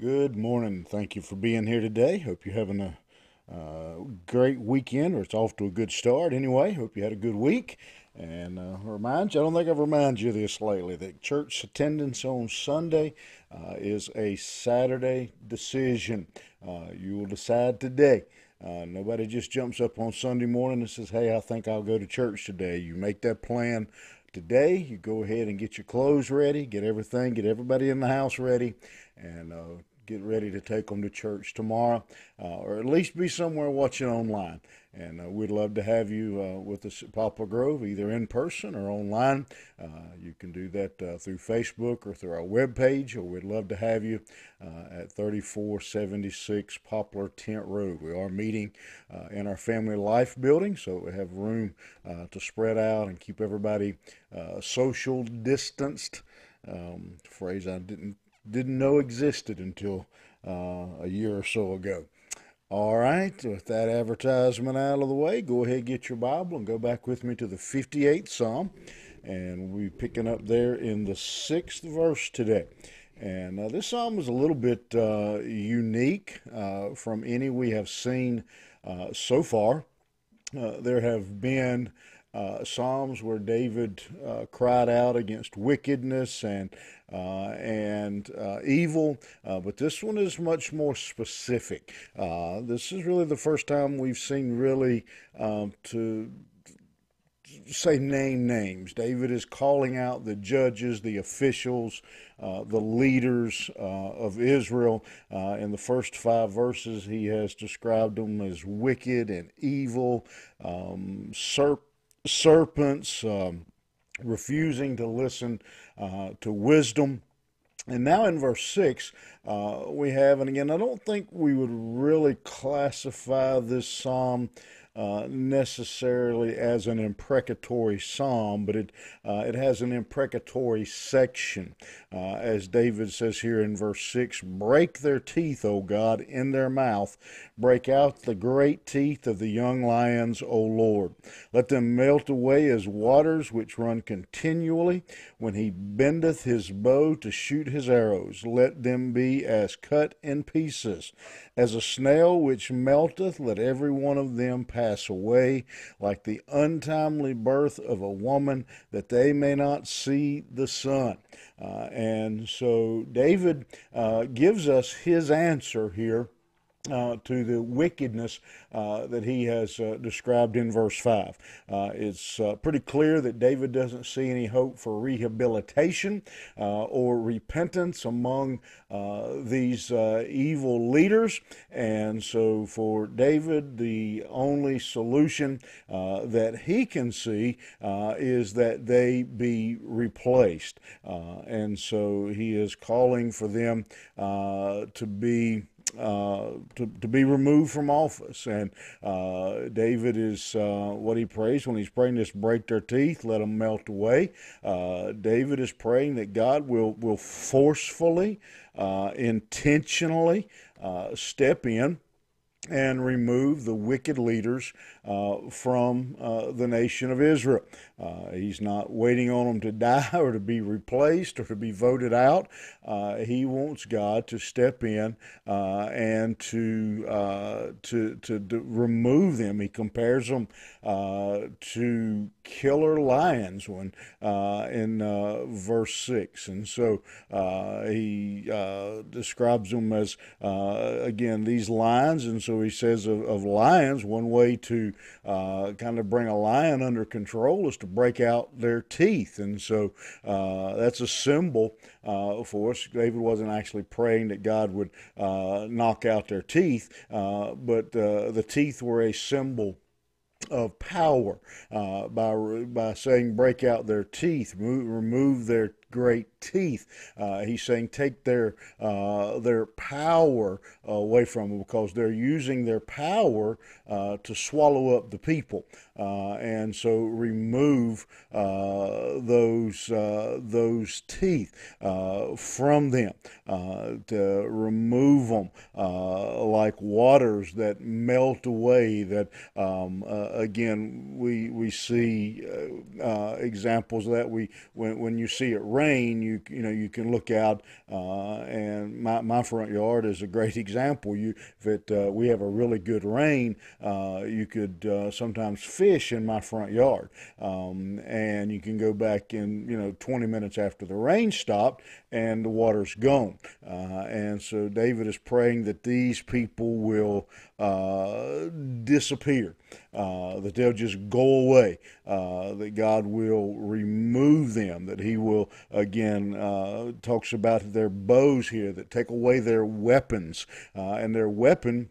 Good morning. Thank you for being here today. Hope you're having a uh, great weekend, or it's off to a good start. Anyway, hope you had a good week. And uh, remind you, I don't think I've reminded you this lately, that church attendance on Sunday uh, is a Saturday decision. Uh, you will decide today. Uh, nobody just jumps up on Sunday morning and says, Hey, I think I'll go to church today. You make that plan today. You go ahead and get your clothes ready, get everything, get everybody in the house ready, and uh, get ready to take them to church tomorrow, uh, or at least be somewhere watching online. And uh, we'd love to have you uh, with us at Poplar Grove, either in person or online. Uh, you can do that uh, through Facebook or through our webpage, or we'd love to have you uh, at 3476 Poplar Tent Road. We are meeting in our Family Life building, so we have room to spread out and keep everybody social distanced. Um, phrase I didn't didn't know existed until uh, a year or so ago. All right, with that advertisement out of the way, go ahead get your Bible and go back with me to the 58th Psalm. And we'll be picking up there in the sixth verse today. And uh, this psalm is a little bit uh, unique uh, from any we have seen uh, so far. Uh, there have been uh, Psalms where David uh, cried out against wickedness and uh, and uh, evil, uh, but this one is much more specific. Uh, this is really the first time we've seen really um, to say name names. David is calling out the judges, the officials, uh, the leaders uh, of Israel. Uh, in the first five verses, he has described them as wicked and evil, um, serpents, um, refusing to listen uh, to wisdom. And now in verse 6, uh, we have, and again, I don't think we would really classify this psalm uh, necessarily as an imprecatory psalm, but it uh, it has an imprecatory section, uh, as David says here in verse six: "Break their teeth, O God, in their mouth; break out the great teeth of the young lions, O Lord. Let them melt away as waters which run continually. When he bendeth his bow to shoot his arrows, let them be as cut in pieces, as a snail which melteth. Let every one of them pass." Pass away, like the untimely birth of a woman, that they may not see the sun. Uh, and so David uh, gives us his answer here. Uh, to the wickedness uh, that he has uh, described in verse 5. Uh, it's uh, pretty clear that David doesn't see any hope for rehabilitation uh, or repentance among these evil leaders. And so, for David, the only solution that he can see is that they be replaced. and so, he is calling for them to be uh, to, to be removed from office. And uh, David is uh, what he prays when he's praying this break their teeth, let them melt away. Uh, David is praying that God will, will forcefully, uh, intentionally step in and remove the wicked leaders uh, from uh, the nation of Israel. Uh, he's not waiting on them to die or to be replaced or to be voted out. Uh, he wants God to step in uh, and to, uh, to, to, to remove them. He compares them to killer lions when in verse six, and so he describes them as again these lions, and so he says of, of lions one way to uh, kind of bring a lion under control is to break out their teeth. And so uh, that's a symbol uh, for us. David wasn't actually praying that God would uh, knock out their teeth, uh, but the teeth were a symbol of power uh, by by saying break out their teeth, remove, remove their great teeth. Uh, he's saying take their uh, their power away from them because they're using their power uh, to swallow up the people, uh, and so remove uh, those those teeth from them, to remove them like waters that melt away. That um, again we we see examples of that we when when you see it rain you you know you can look out, uh, and my, my front yard is a great example. You if it uh, we have a really good rain, uh, you could uh, sometimes fish in my front yard, um, and you can go back in you know 20 minutes after the rain stopped and the water's gone. Uh, and so David is praying that these people will uh, disappear, uh, that they'll just go away, uh, that God will remove them, that He will, again, uh, talks about their bows here, that take away their weapons. Uh, and their weapon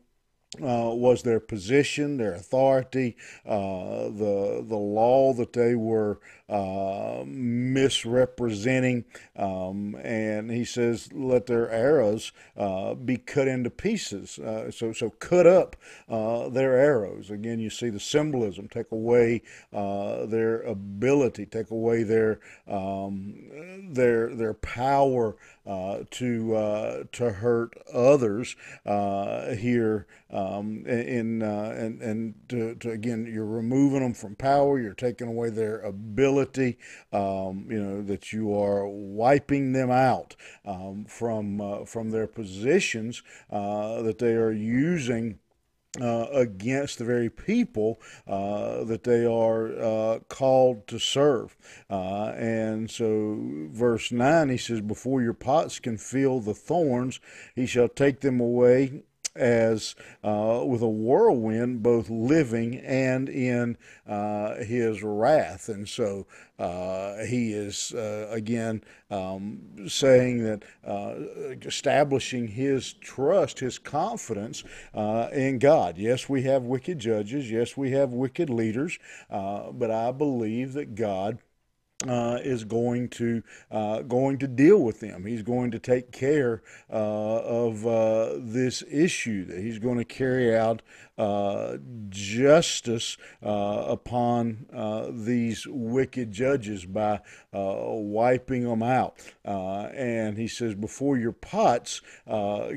uh, was their position, their authority, uh, the the law that they were uh, misrepresenting, um, and he says, "Let their arrows uh, be cut into pieces." Uh, so so cut up uh, their arrows. Again, you see the symbolism. Take away their ability. Take away their um, their their power to to hurt others here um, in uh, and and to, to, again you're removing them from power you're taking away their ability um, you know that you are wiping them out um, from uh, from their positions uh, that they are using uh, against the very people uh, that they are uh, called to serve. Uh, and so, verse 9, he says, Before your pots can feel the thorns, he shall take them away as uh, with a whirlwind, both living and in uh, his wrath. And so uh, he is uh, again um, saying that uh, establishing his trust, his confidence uh, in God. Yes, we have wicked judges. Yes, we have wicked leaders. but I believe that God uh, is going to uh, going to deal with them. He's going to take care uh, of uh, this issue. That he's going to carry out uh, justice uh, upon these wicked judges by wiping them out. and he says, before your pots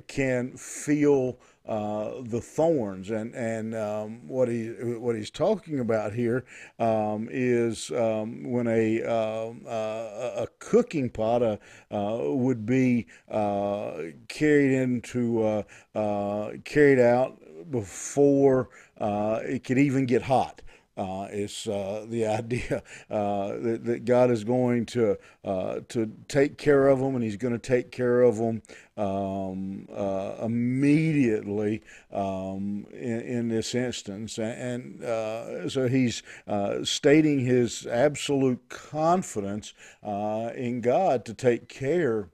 can feel uh, the thorns and and um, what he what he's talking about here um, is um, when a um, uh, a cooking pot uh, uh would be uh, carried into carried out before it could even get hot. Uh, it's uh, the idea uh, that, that, God is going to uh, to take care of them, and He's going to take care of them um, uh, immediately um, in, in, this instance. And uh, so He's stating His absolute confidence in God to take care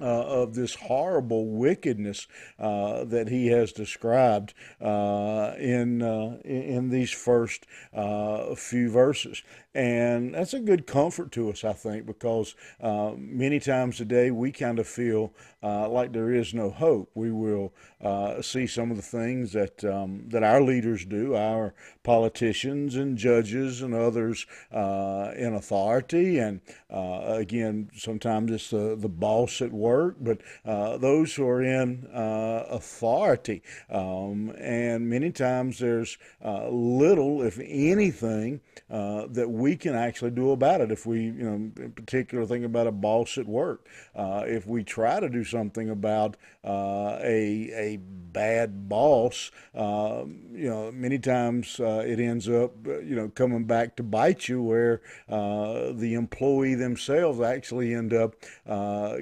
uh, of this horrible wickedness uh, that he has described uh, in uh, in these first uh, few verses, and that's a good comfort to us, I think, because uh, many times a day we kind of feel like there is no hope. We will see some of the things that um, that our leaders do, our politicians and judges and others in authority, and again, sometimes it's the the boss at work, but uh, those who are in uh, authority. Um, and many times there's uh, little, if anything, uh, that we can actually do about it. If we, you know, in particular, think about a boss at work. Uh, if we try to do something about uh, a, a bad boss, um, you know, many times it ends up, you know, coming back to bite you where the employee themselves actually end up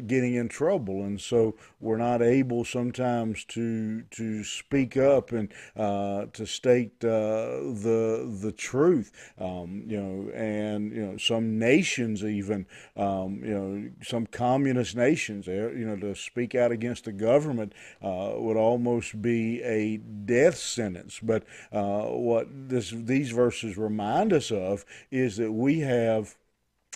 getting in trouble, and so we're not able sometimes to to speak up and uh, to state uh, the the truth. Um, you know, and you know some nations even um, you know some communist nations. You know, to speak out against the government uh, would almost be a death sentence. But uh, what this these verses remind us of is that we have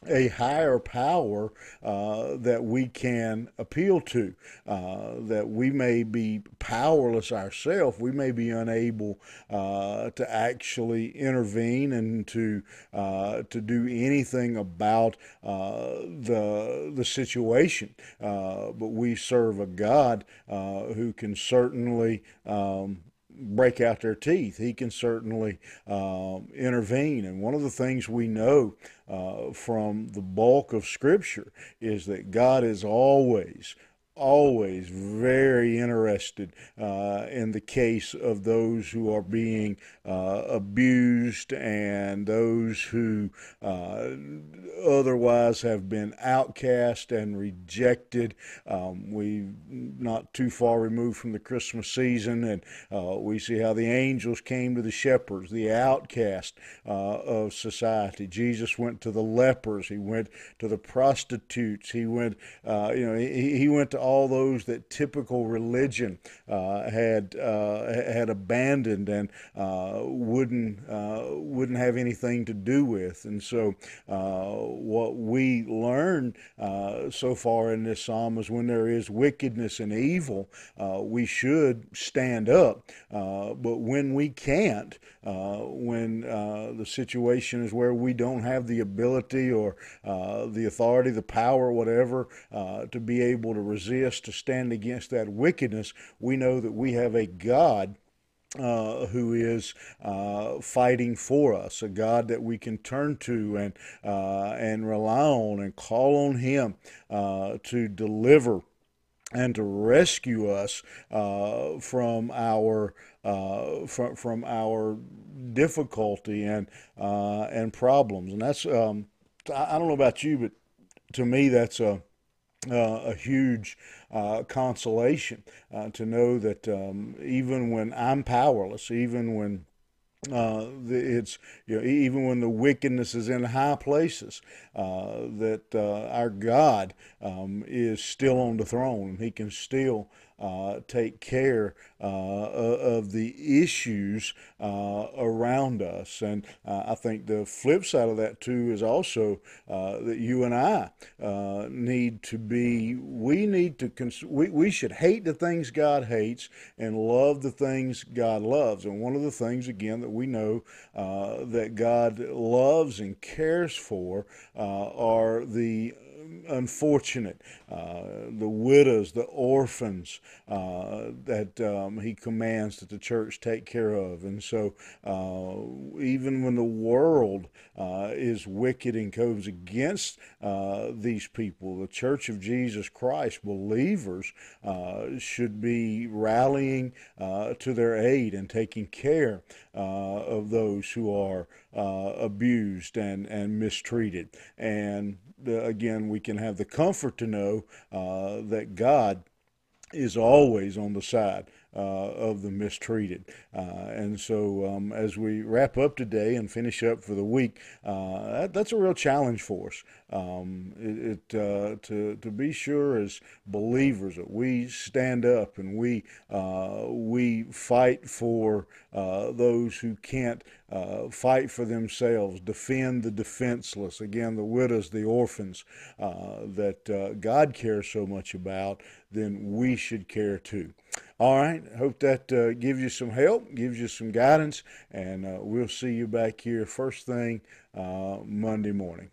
a higher power uh, that we can appeal to. Uh, that we may be powerless ourselves, we may be unable uh, to actually intervene and to uh, to do anything about uh, the the situation. Uh, but we serve a God who can certainly um, break out their teeth. He can certainly um, intervene. And one of the things we know uh, from the bulk of Scripture is that God is always always very interested uh, in the case of those who are being uh, abused and those who uh, otherwise have been outcast and rejected. Um, we not too far removed from the Christmas season, and uh, we see how the angels came to the shepherds, the outcast uh, of society. Jesus went to the lepers. He went to the prostitutes. He went, uh, you know, he, he went to all those that typical religion uh, had uh, had abandoned and uh, wouldn't uh, wouldn't have anything to do with. And so, what we learn so far in this psalm is when there is wickedness and evil, we should stand up. but when we can't, when the situation is where we don't have the ability or the authority, the power, whatever, to be able to resist, to stand against that wickedness, we know that we have a God uh, who is uh, fighting for us, a God that we can turn to and uh, and rely on and call on Him uh, to deliver and to rescue us uh, from our uh, from from our difficulty and and problems. And that's um, I don't know about you, but to me that's a uh, a huge uh, consolation uh, to know that um, even when I'm powerless, even when uh, it's you know, even when the wickedness is in high places, uh, that uh, our God um, is still on the throne. He can still uh, take care uh, of the issues uh, around us. And uh, I think the flip side of that, too, is also uh, that you and I uh, need to be, we need to, cons- we, we should hate the things God hates and love the things God loves. And one of the things, again, that we know that God loves and cares for are the unfortunate, uh, the widows, the orphans uh, that um, he commands that the church take care of. And so, uh, even when the world uh, is wicked and goes against uh, these people, the Church of Jesus Christ, believers, should be rallying to their aid and taking care of those who are abused and, and mistreated. And again, we can have the comfort to know uh, that God is always on the side of the mistreated. Uh, and so, um, as we wrap up today and finish up for the week, uh, that, that's a real challenge for us. Um, it, it uh, to to be sure as believers that we stand up and we uh, we fight for uh, those who can't fight for themselves, defend the defenseless. Again, the widows, the orphans that God cares so much about. Then we should care too. All right. Hope that uh, gives you some help, gives you some guidance, and uh, we'll see you back here first thing uh, Monday morning.